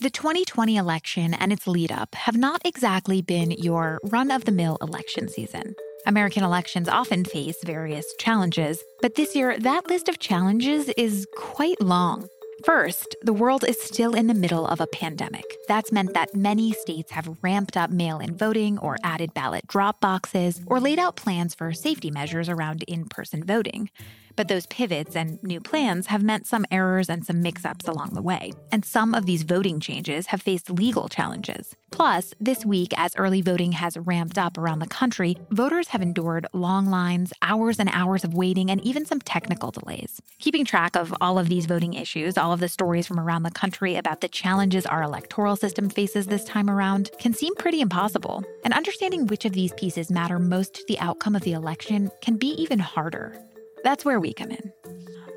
The 2020 election and its lead up have not exactly been your run of the mill election season. American elections often face various challenges, but this year that list of challenges is quite long. First, the world is still in the middle of a pandemic. That's meant that many states have ramped up mail in voting or added ballot drop boxes or laid out plans for safety measures around in person voting. But those pivots and new plans have meant some errors and some mix ups along the way. And some of these voting changes have faced legal challenges. Plus, this week, as early voting has ramped up around the country, voters have endured long lines, hours and hours of waiting, and even some technical delays. Keeping track of all of these voting issues, all of the stories from around the country about the challenges our electoral system faces this time around, can seem pretty impossible. And understanding which of these pieces matter most to the outcome of the election can be even harder. That's where we come in.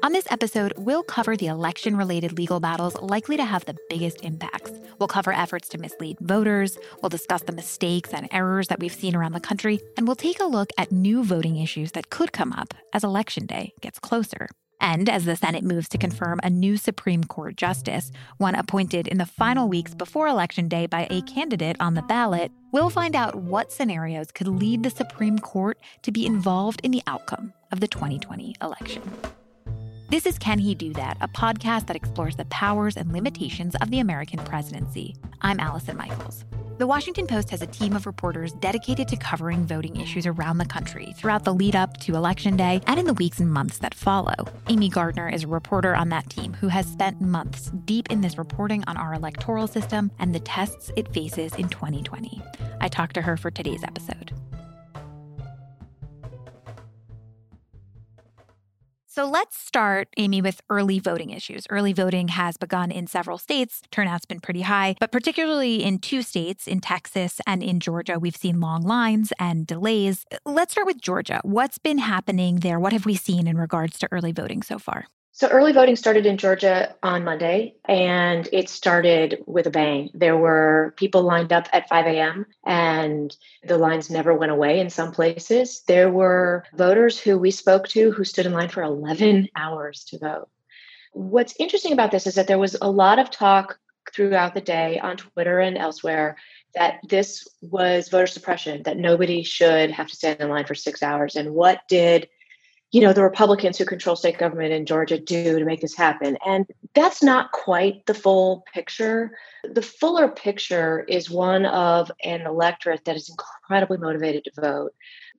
On this episode, we'll cover the election related legal battles likely to have the biggest impacts. We'll cover efforts to mislead voters, we'll discuss the mistakes and errors that we've seen around the country, and we'll take a look at new voting issues that could come up as Election Day gets closer. And as the Senate moves to confirm a new Supreme Court justice, one appointed in the final weeks before Election Day by a candidate on the ballot, we'll find out what scenarios could lead the Supreme Court to be involved in the outcome of the 2020 election. This is Can He Do That, a podcast that explores the powers and limitations of the American presidency. I'm Allison Michaels. The Washington Post has a team of reporters dedicated to covering voting issues around the country throughout the lead up to Election Day and in the weeks and months that follow. Amy Gardner is a reporter on that team who has spent months deep in this reporting on our electoral system and the tests it faces in 2020. I talked to her for today's episode. So let's start, Amy, with early voting issues. Early voting has begun in several states. Turnout's been pretty high, but particularly in two states, in Texas and in Georgia, we've seen long lines and delays. Let's start with Georgia. What's been happening there? What have we seen in regards to early voting so far? So early voting started in Georgia on Monday, and it started with a bang. There were people lined up at 5 a.m., and the lines never went away in some places. There were voters who we spoke to who stood in line for 11 hours to vote. What's interesting about this is that there was a lot of talk throughout the day on Twitter and elsewhere that this was voter suppression, that nobody should have to stand in line for six hours. And what did you know the republicans who control state government in georgia do to make this happen. And that's not quite the full picture. The fuller picture is one of an electorate that is incredibly motivated to vote.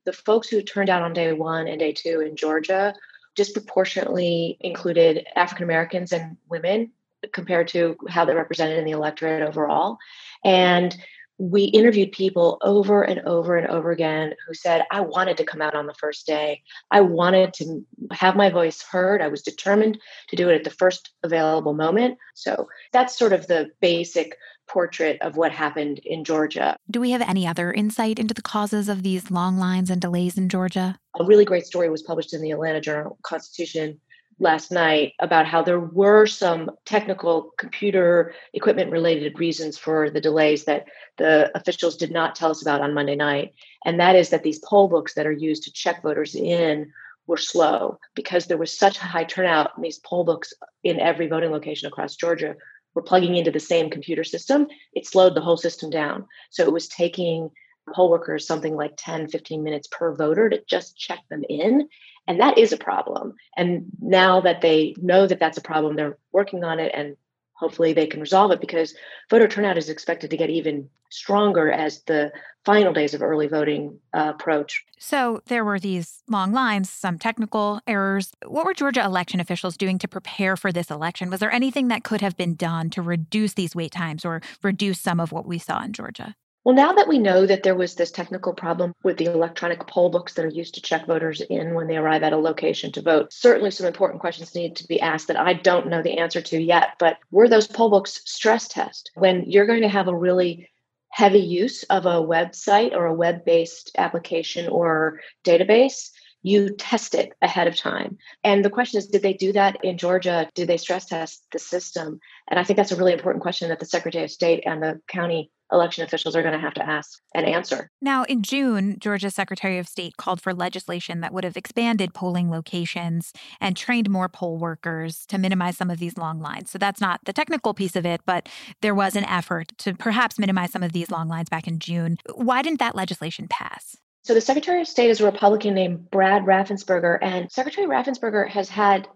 The folks who turned out on day one and day two in georgia disproportionately included african americans and women compared to how they're represented in the electorate overall. And we interviewed people over and over and over again who said, I wanted to come out on the first day. I wanted to have my voice heard. I was determined to do it at the first available moment. So that's sort of the basic portrait of what happened in Georgia. Do we have any other insight into the causes of these long lines and delays in Georgia? A really great story was published in the Atlanta Journal Constitution last night about how there were some technical computer equipment related reasons for the delays that the officials did not tell us about on Monday night. And that is that these poll books that are used to check voters in were slow because there was such a high turnout. and these poll books in every voting location across Georgia were plugging into the same computer system. It slowed the whole system down. So it was taking poll workers something like 10, 15 minutes per voter to just check them in. And that is a problem. And now that they know that that's a problem, they're working on it and hopefully they can resolve it because voter turnout is expected to get even stronger as the final days of early voting uh, approach. So there were these long lines, some technical errors. What were Georgia election officials doing to prepare for this election? Was there anything that could have been done to reduce these wait times or reduce some of what we saw in Georgia? Well, now that we know that there was this technical problem with the electronic poll books that are used to check voters in when they arrive at a location to vote, certainly some important questions need to be asked that I don't know the answer to yet. But were those poll books stress test? When you're going to have a really heavy use of a website or a web based application or database, you test it ahead of time. And the question is, did they do that in Georgia? Did they stress test the system? And I think that's a really important question that the Secretary of State and the county election officials are going to have to ask and answer. Now, in June, Georgia's Secretary of State called for legislation that would have expanded polling locations and trained more poll workers to minimize some of these long lines. So that's not the technical piece of it, but there was an effort to perhaps minimize some of these long lines back in June. Why didn't that legislation pass? So the Secretary of State is a Republican named Brad Raffensperger, and Secretary Raffensperger has had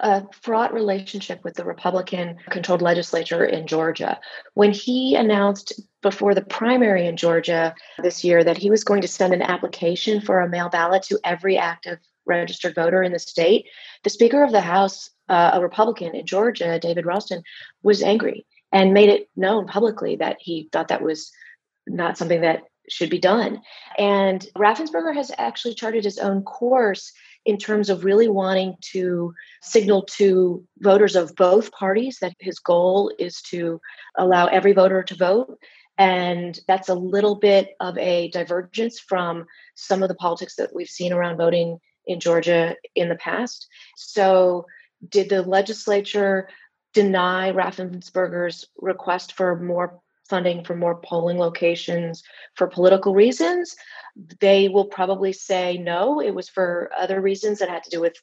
a fraught relationship with the Republican controlled legislature in Georgia. When he announced before the primary in Georgia this year that he was going to send an application for a mail ballot to every active registered voter in the state, the Speaker of the House, uh, a Republican in Georgia, David Ralston, was angry and made it known publicly that he thought that was not something that should be done. And Raffensperger has actually charted his own course in terms of really wanting to signal to voters of both parties that his goal is to allow every voter to vote. And that's a little bit of a divergence from some of the politics that we've seen around voting in Georgia in the past. So, did the legislature deny Raffensperger's request for more funding for more polling locations for political reasons? They will probably say no, it was for other reasons that had to do with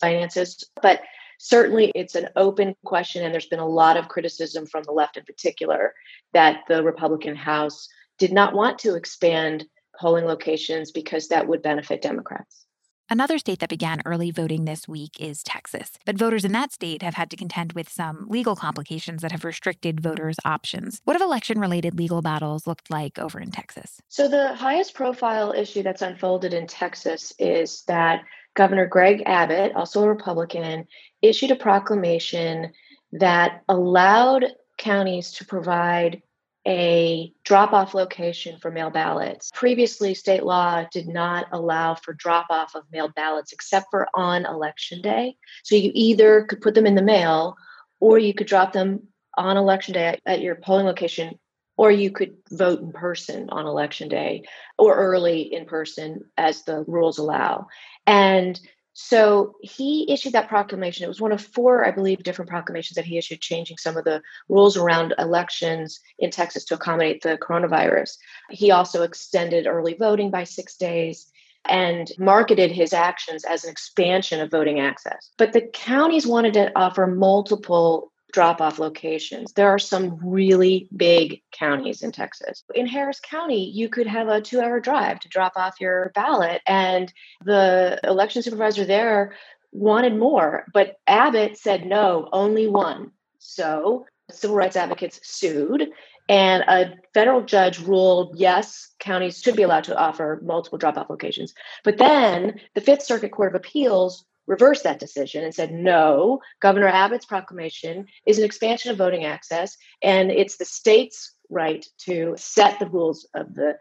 finances. But certainly it's an open question, and there's been a lot of criticism from the left in particular that the Republican House did not want to expand polling locations because that would benefit Democrats. Another state that began early voting this week is Texas, but voters in that state have had to contend with some legal complications that have restricted voters' options. What have election related legal battles looked like over in Texas? So, the highest profile issue that's unfolded in Texas is that Governor Greg Abbott, also a Republican, issued a proclamation that allowed counties to provide a drop off location for mail ballots. Previously, state law did not allow for drop off of mail ballots except for on election day. So you either could put them in the mail or you could drop them on election day at, at your polling location or you could vote in person on election day or early in person as the rules allow. And so he issued that proclamation. It was one of four, I believe, different proclamations that he issued, changing some of the rules around elections in Texas to accommodate the coronavirus. He also extended early voting by six days and marketed his actions as an expansion of voting access. But the counties wanted to offer multiple drop off locations. There are some really big counties in Texas. In Harris County, you could have a two hour drive to drop off your ballot, and the election supervisor there wanted more, but Abbott said no, only one. So civil rights advocates sued. And a federal judge ruled yes, counties should be allowed to offer multiple drop off locations. But then the Fifth Circuit Court of Appeals reversed that decision and said, no, Governor Abbott's proclamation is an expansion of voting access, and it's the state's right to set the rules of the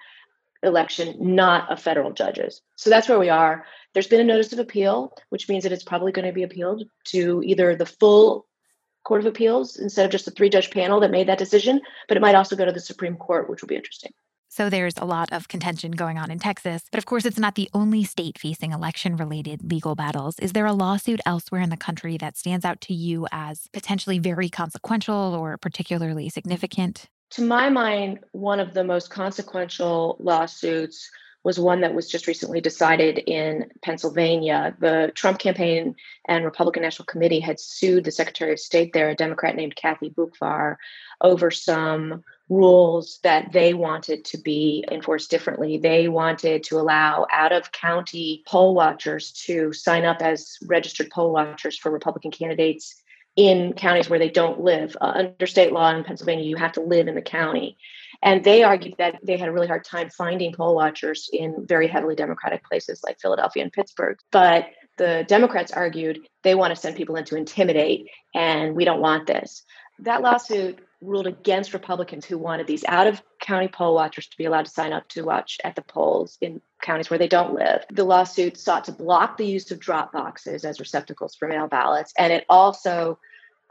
election, not a federal judge's. So that's where we are. There's been a notice of appeal, which means that it's probably going to be appealed to either the full Court of Appeals instead of just the three judge panel that made that decision, but it might also go to the Supreme Court, which will be interesting. So there's a lot of contention going on in Texas. But of course, it's not the only state facing election related legal battles. Is there a lawsuit elsewhere in the country that stands out to you as potentially very consequential or particularly significant? To my mind, one of the most consequential lawsuits was one that was just recently decided in Pennsylvania. The Trump campaign and Republican National Committee had sued the Secretary of State there, a Democrat named Kathy Boockvar, over some rules that they wanted to be enforced differently. They wanted to allow out of county poll watchers to sign up as registered poll watchers for Republican candidates in counties where they don't live. Uh, under state law in Pennsylvania, you have to live in the county. And they argued that they had a really hard time finding poll watchers in very heavily Democratic places like Philadelphia and Pittsburgh. But the Democrats argued they want to send people in to intimidate, and we don't want this. That lawsuit ruled against Republicans who wanted these out of county poll watchers to be allowed to sign up to watch at the polls in counties where they don't live. The lawsuit sought to block the use of drop boxes as receptacles for mail ballots, and it also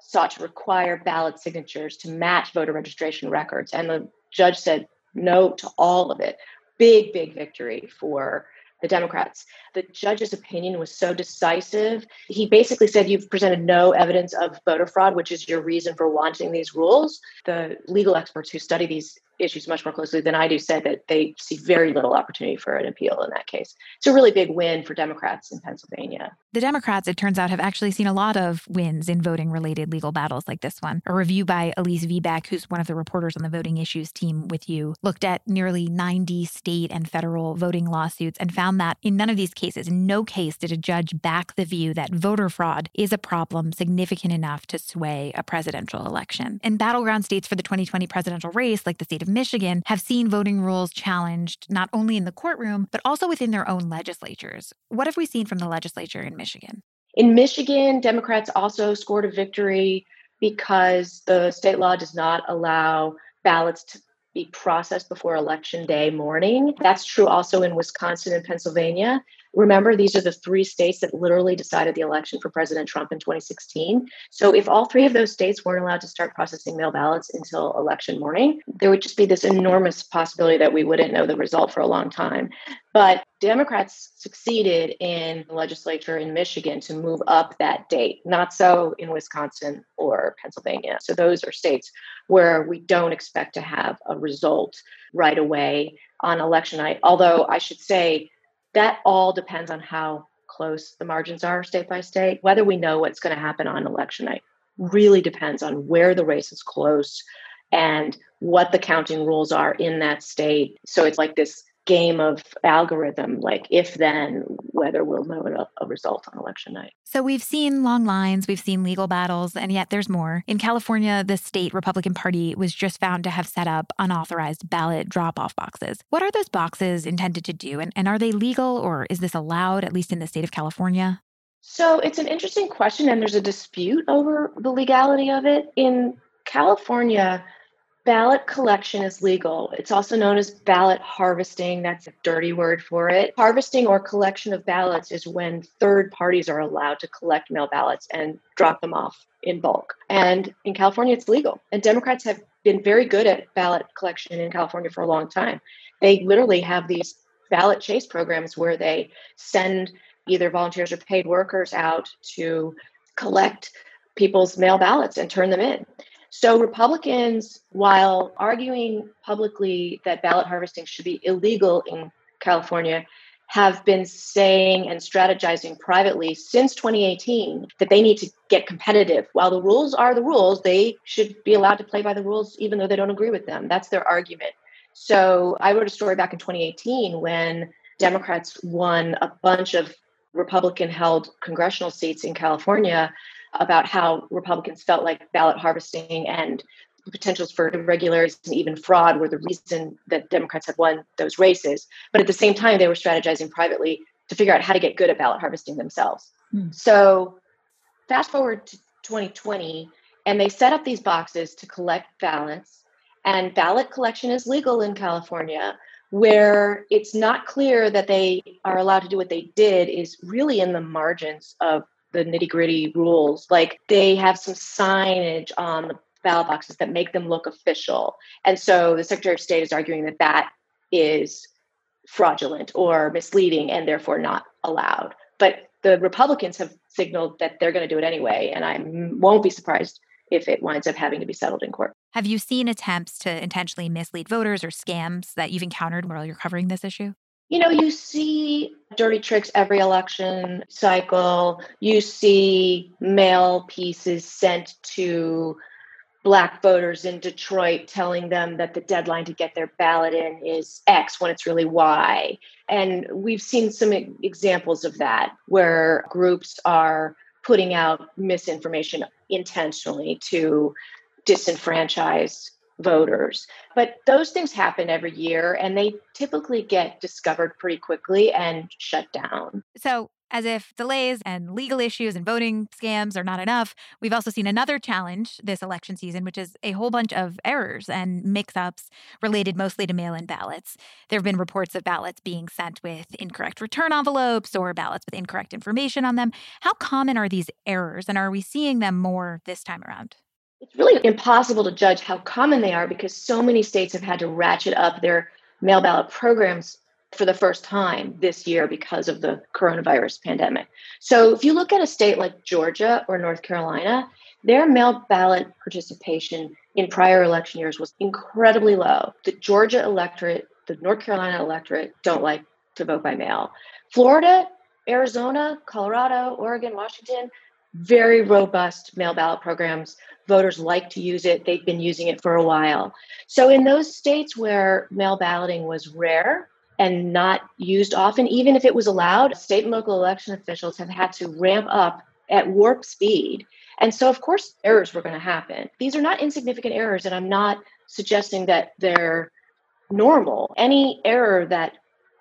sought to require ballot signatures to match voter registration records. And the judge said no to all of it. Big, big victory for the Democrats. The judge's opinion was so decisive. He basically said, You've presented no evidence of voter fraud, which is your reason for wanting these rules. The legal experts who study these issues much more closely than I do, said that they see very little opportunity for an appeal in that case. It's a really big win for Democrats in Pennsylvania. The Democrats, it turns out, have actually seen a lot of wins in voting related legal battles like this one. A review by Elise Viebeck, who's one of the reporters on the voting issues team with you, looked at nearly 90 state and federal voting lawsuits and found that in none of these cases, in no case did a judge back the view that voter fraud is a problem significant enough to sway a presidential election. In battleground states for the 2020 presidential race, like the state of Michigan, have seen voting rules challenged not only in the courtroom, but also within their own legislatures. What have we seen from the legislature in Michigan? In Michigan, Democrats also scored a victory because the state law does not allow ballots to be processed before election day morning. That's true also in Wisconsin and Pennsylvania. Remember, these are the three states that literally decided the election for President Trump in 2016. So, if all three of those states weren't allowed to start processing mail ballots until election morning, there would just be this enormous possibility that we wouldn't know the result for a long time. But Democrats succeeded in the legislature in Michigan to move up that date, not so in Wisconsin or Pennsylvania. So, those are states where we don't expect to have a result right away on election night. Although I should say, that all depends on how close the margins are state by state. Whether we know what's going to happen on election night really depends on where the race is close and what the counting rules are in that state. So it's like this game of algorithm, like if then, whether we'll know a, uh, a, result on election night. So we've seen long lines, we've seen legal battles, and yet there's more. In California, the state Republican Party was just found to have set up unauthorized ballot drop off boxes. What are those boxes intended to do? And, and are they legal or is this allowed, at least in the state of California? So it's an interesting question, and there's a dispute over the legality of it. In California, Ballot collection is legal. It's also known as ballot harvesting. That's a dirty word for it. Harvesting or collection of ballots is when third parties are allowed to collect mail ballots and drop them off in bulk. And in California, it's legal. And Democrats have been very good at ballot collection in California for a long time. They literally have these ballot chase programs where they send either volunteers or paid workers out to collect people's mail ballots and turn them in. So, Republicans, while arguing publicly that ballot harvesting should be illegal in California, have been saying and strategizing privately since 2018 that they need to get competitive. While the rules are the rules, they should be allowed to play by the rules even though they don't agree with them. That's their argument. So, I wrote a story back in 2018 when Democrats won a bunch of Republican held congressional seats in California about how Republicans felt like ballot harvesting and potentials for irregularities and even fraud were the reason that Democrats had won those races. But at the same time, they were strategizing privately to figure out how to get good at ballot harvesting themselves. Mm. So, fast forward to 2020, and they set up these boxes to collect ballots. And ballot collection is legal in California. Where it's not clear that they are allowed to do what they did is really in the margins of the nitty gritty rules. Like they have some signage on the ballot boxes that make them look official. And so the Secretary of State is arguing that that is fraudulent or misleading and therefore not allowed. But the Republicans have signaled that they're going to do it anyway. And I won't be surprised if it winds up having to be settled in court. Have you seen attempts to intentionally mislead voters or scams that you've encountered while you're covering this issue? You know, you see dirty tricks every election cycle. You see mail pieces sent to black voters in Detroit telling them that the deadline to get their ballot in is X when it's really Y. And we've seen some examples of that where groups are putting out misinformation intentionally to disenfranchise voters. But those things happen every year and they typically get discovered pretty quickly and shut down. So, as if delays and legal issues and voting scams are not enough, we've also seen another challenge this election season, which is a whole bunch of errors and mix ups related mostly to mail in ballots. There have been reports of ballots being sent with incorrect return envelopes or ballots with incorrect information on them. How common are these errors, and are we seeing them more this time around? It's really impossible to judge how common they are because so many states have had to ratchet up their mail ballot programs for the first time this year because of the coronavirus pandemic. So if you look at a state like Georgia or North Carolina, their mail ballot participation in prior election years was incredibly low. The Georgia electorate, the North Carolina electorate don't like to vote by mail. Florida, Arizona, Colorado, Oregon, Washington, very robust mail ballot programs. Voters like to use it. They've been using it for a while. So, in those states where mail balloting was rare and not used often, even if it was allowed, state and local election officials have had to ramp up at warp speed. And so, of course, errors were going to happen. These are not insignificant errors, and I'm not suggesting that they're normal. Any error that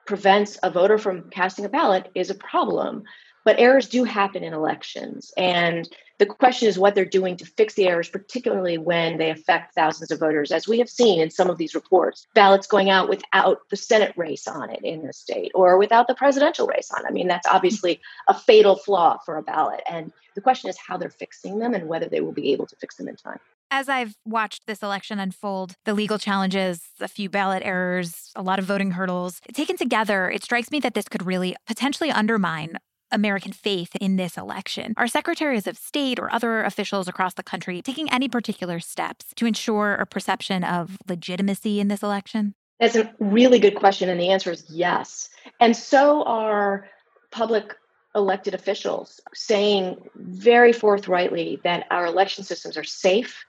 prevents a voter from casting a ballot is a problem. But errors do happen in elections. And the question is what they're doing to fix the errors, particularly when they affect thousands of voters, as we have seen in some of these reports. Ballots going out without the Senate race on it in the state or without the presidential race on it. I mean, that's obviously a fatal flaw for a ballot. And the question is how they're fixing them and whether they will be able to fix them in time. As I've watched this election unfold, the legal challenges, a few ballot errors, a lot of voting hurdles, taken together, it strikes me that this could really potentially undermine American faith in this election. Are secretaries of state or other officials across the country taking any particular steps to ensure a perception of legitimacy in this election? That's a really good question. And the answer is yes. And so are public elected officials saying very forthrightly that our election systems are safe.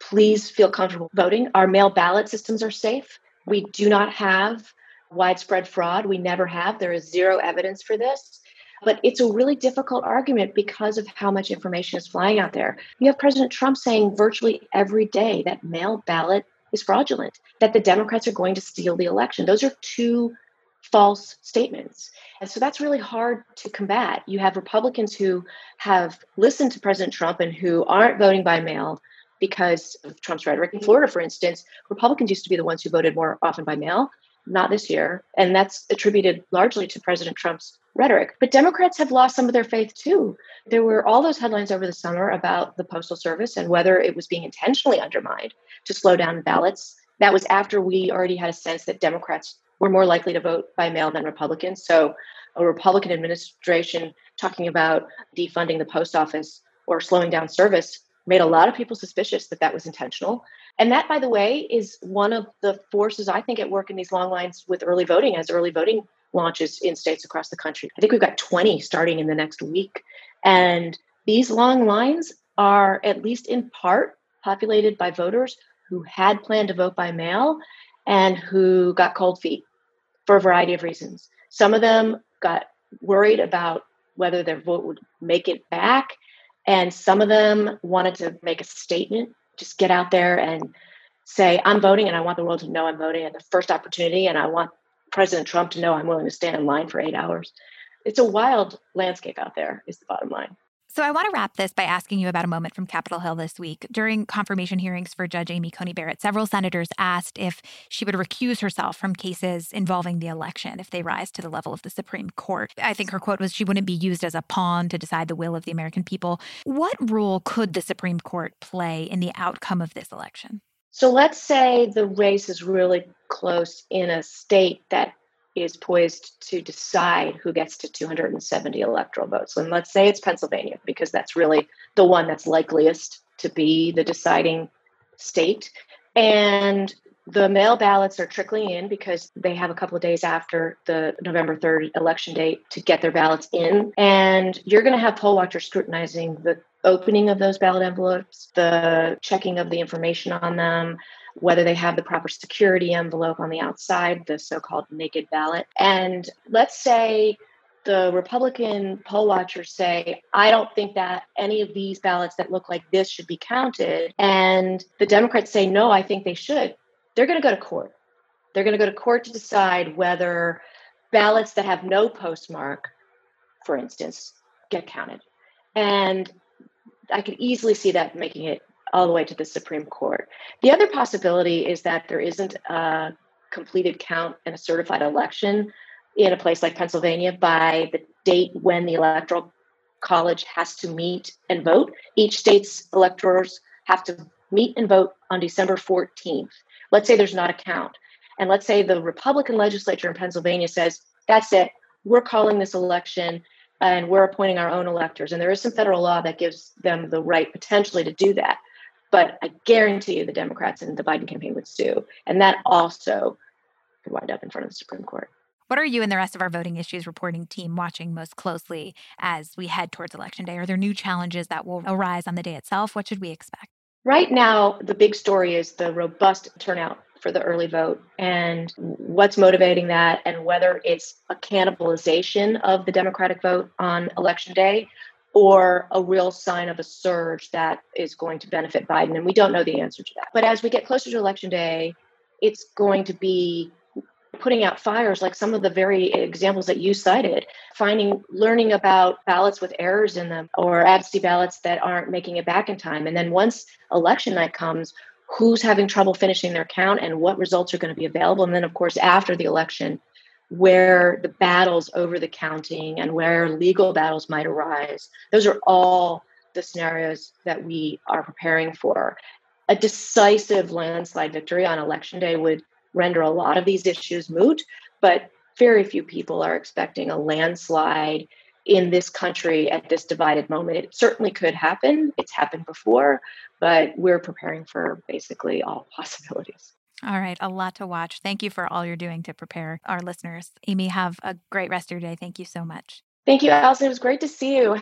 Please feel comfortable voting. Our mail ballot systems are safe. We do not have widespread fraud. We never have. There is zero evidence for this. But it's a really difficult argument because of how much information is flying out there. You have President Trump saying virtually every day that mail ballot is fraudulent, that the Democrats are going to steal the election. Those are two false statements. And so that's really hard to combat. You have Republicans who have listened to President Trump and who aren't voting by mail because of Trump's rhetoric. In Florida, for instance, Republicans used to be the ones who voted more often by mail not this year. And that's attributed largely to President Trump's rhetoric. But Democrats have lost some of their faith too. There were all those headlines over the summer about the Postal Service and whether it was being intentionally undermined to slow down ballots. That was after we already had a sense that Democrats were more likely to vote by mail than Republicans. So a Republican administration talking about defunding the post office or slowing down service made a lot of people suspicious that that was intentional. And that, by the way, is one of the forces I think at work in these long lines with early voting as early voting launches in states across the country. I think we've got 20 starting in the next week. And these long lines are, at least in part, populated by voters who had planned to vote by mail and who got cold feet for a variety of reasons. Some of them got worried about whether their vote would make it back and some of them wanted to make a statement, just get out there and say, I'm voting and I want the world to know I'm voting at the first opportunity. And I want President Trump to know I'm willing to stand in line for eight hours. It's a wild landscape out there, is the bottom line. So I want to wrap this by asking you about a moment from Capitol Hill this week. During confirmation hearings for Judge Amy Coney Barrett, several senators asked if she would recuse herself from cases involving the election if they rise to the level of the Supreme Court. I think her quote was she wouldn't be used as a pawn to decide the will of the American people. What role could the Supreme Court play in the outcome of this election? So let's say the race is really close in a state that is poised to decide who gets to 270 electoral votes. And let's say it's Pennsylvania, because that's really the one that's likeliest to be the deciding state. And the mail ballots are trickling in because they have a couple of days after the November 3rd election date to get their ballots in. And you're going to have poll watchers scrutinizing the opening of those ballot envelopes, the checking of the information on them, whether they have the proper security envelope on the outside, the so called naked ballot. And let's say the Republican poll watchers say, I don't think that any of these ballots that look like this should be counted. And the Democrats say, no, I think they should. They're going to go to court. They're going to go to court to decide whether ballots that have no postmark, for instance, get counted. And I could easily see that making it all the way to the Supreme Court. The other possibility is that there isn't a completed count and a certified election in a place like Pennsylvania by the date when the Electoral College has to meet and vote. Each state's electors have to meet and vote on December 14th. Let's say there's not a count. And let's say the Republican legislature in Pennsylvania says, that's it, we're calling this election and we're appointing our own electors. And there is some federal law that gives them the right potentially to do that. But I guarantee you the Democrats and the Biden campaign would sue. And that also could wind up in front of the Supreme Court. What are you and the rest of our voting issues reporting team watching most closely as we head towards Election Day? Are there new challenges that will arise on the day itself? What should we expect? Right now, the big story is the robust turnout for the early vote and what's motivating that, and whether it's a cannibalization of the Democratic vote on Election Day or a real sign of a surge that is going to benefit Biden. And we don't know the answer to that. But as we get closer to Election Day, it's going to be putting out fires like some of the very examples that you cited finding learning about ballots with errors in them or absentee ballots that aren't making it back in time. And then once election night comes who's having trouble finishing their count and what results are going to be available? And then of course after the election where the battles over the counting and where legal battles might arise. Those are all the scenarios that we are preparing for. A decisive landslide victory on election day would render a lot of these issues moot, but very few people are expecting a landslide in this country at this divided moment. It certainly could happen. It's happened before, but we're preparing for basically all possibilities. All right, a lot to watch. Thank you for all you're doing to prepare our listeners. Amy, have a great rest of your day. Thank you so much. Thank you, Allison. It was great to see you.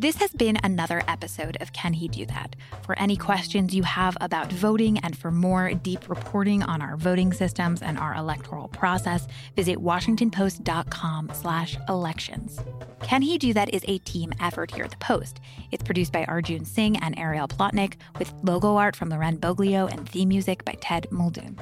This has been another episode of Can He Do That? For any questions you have about voting and for more deep reporting on our voting systems and our electoral process, visit washingtonpost.com slash elections. Can He Do That is a team effort here at the Post. It's produced by Arjun Singh and Ariel Plotnick with logo art from Loren Boglio and theme music by Ted Muldoon.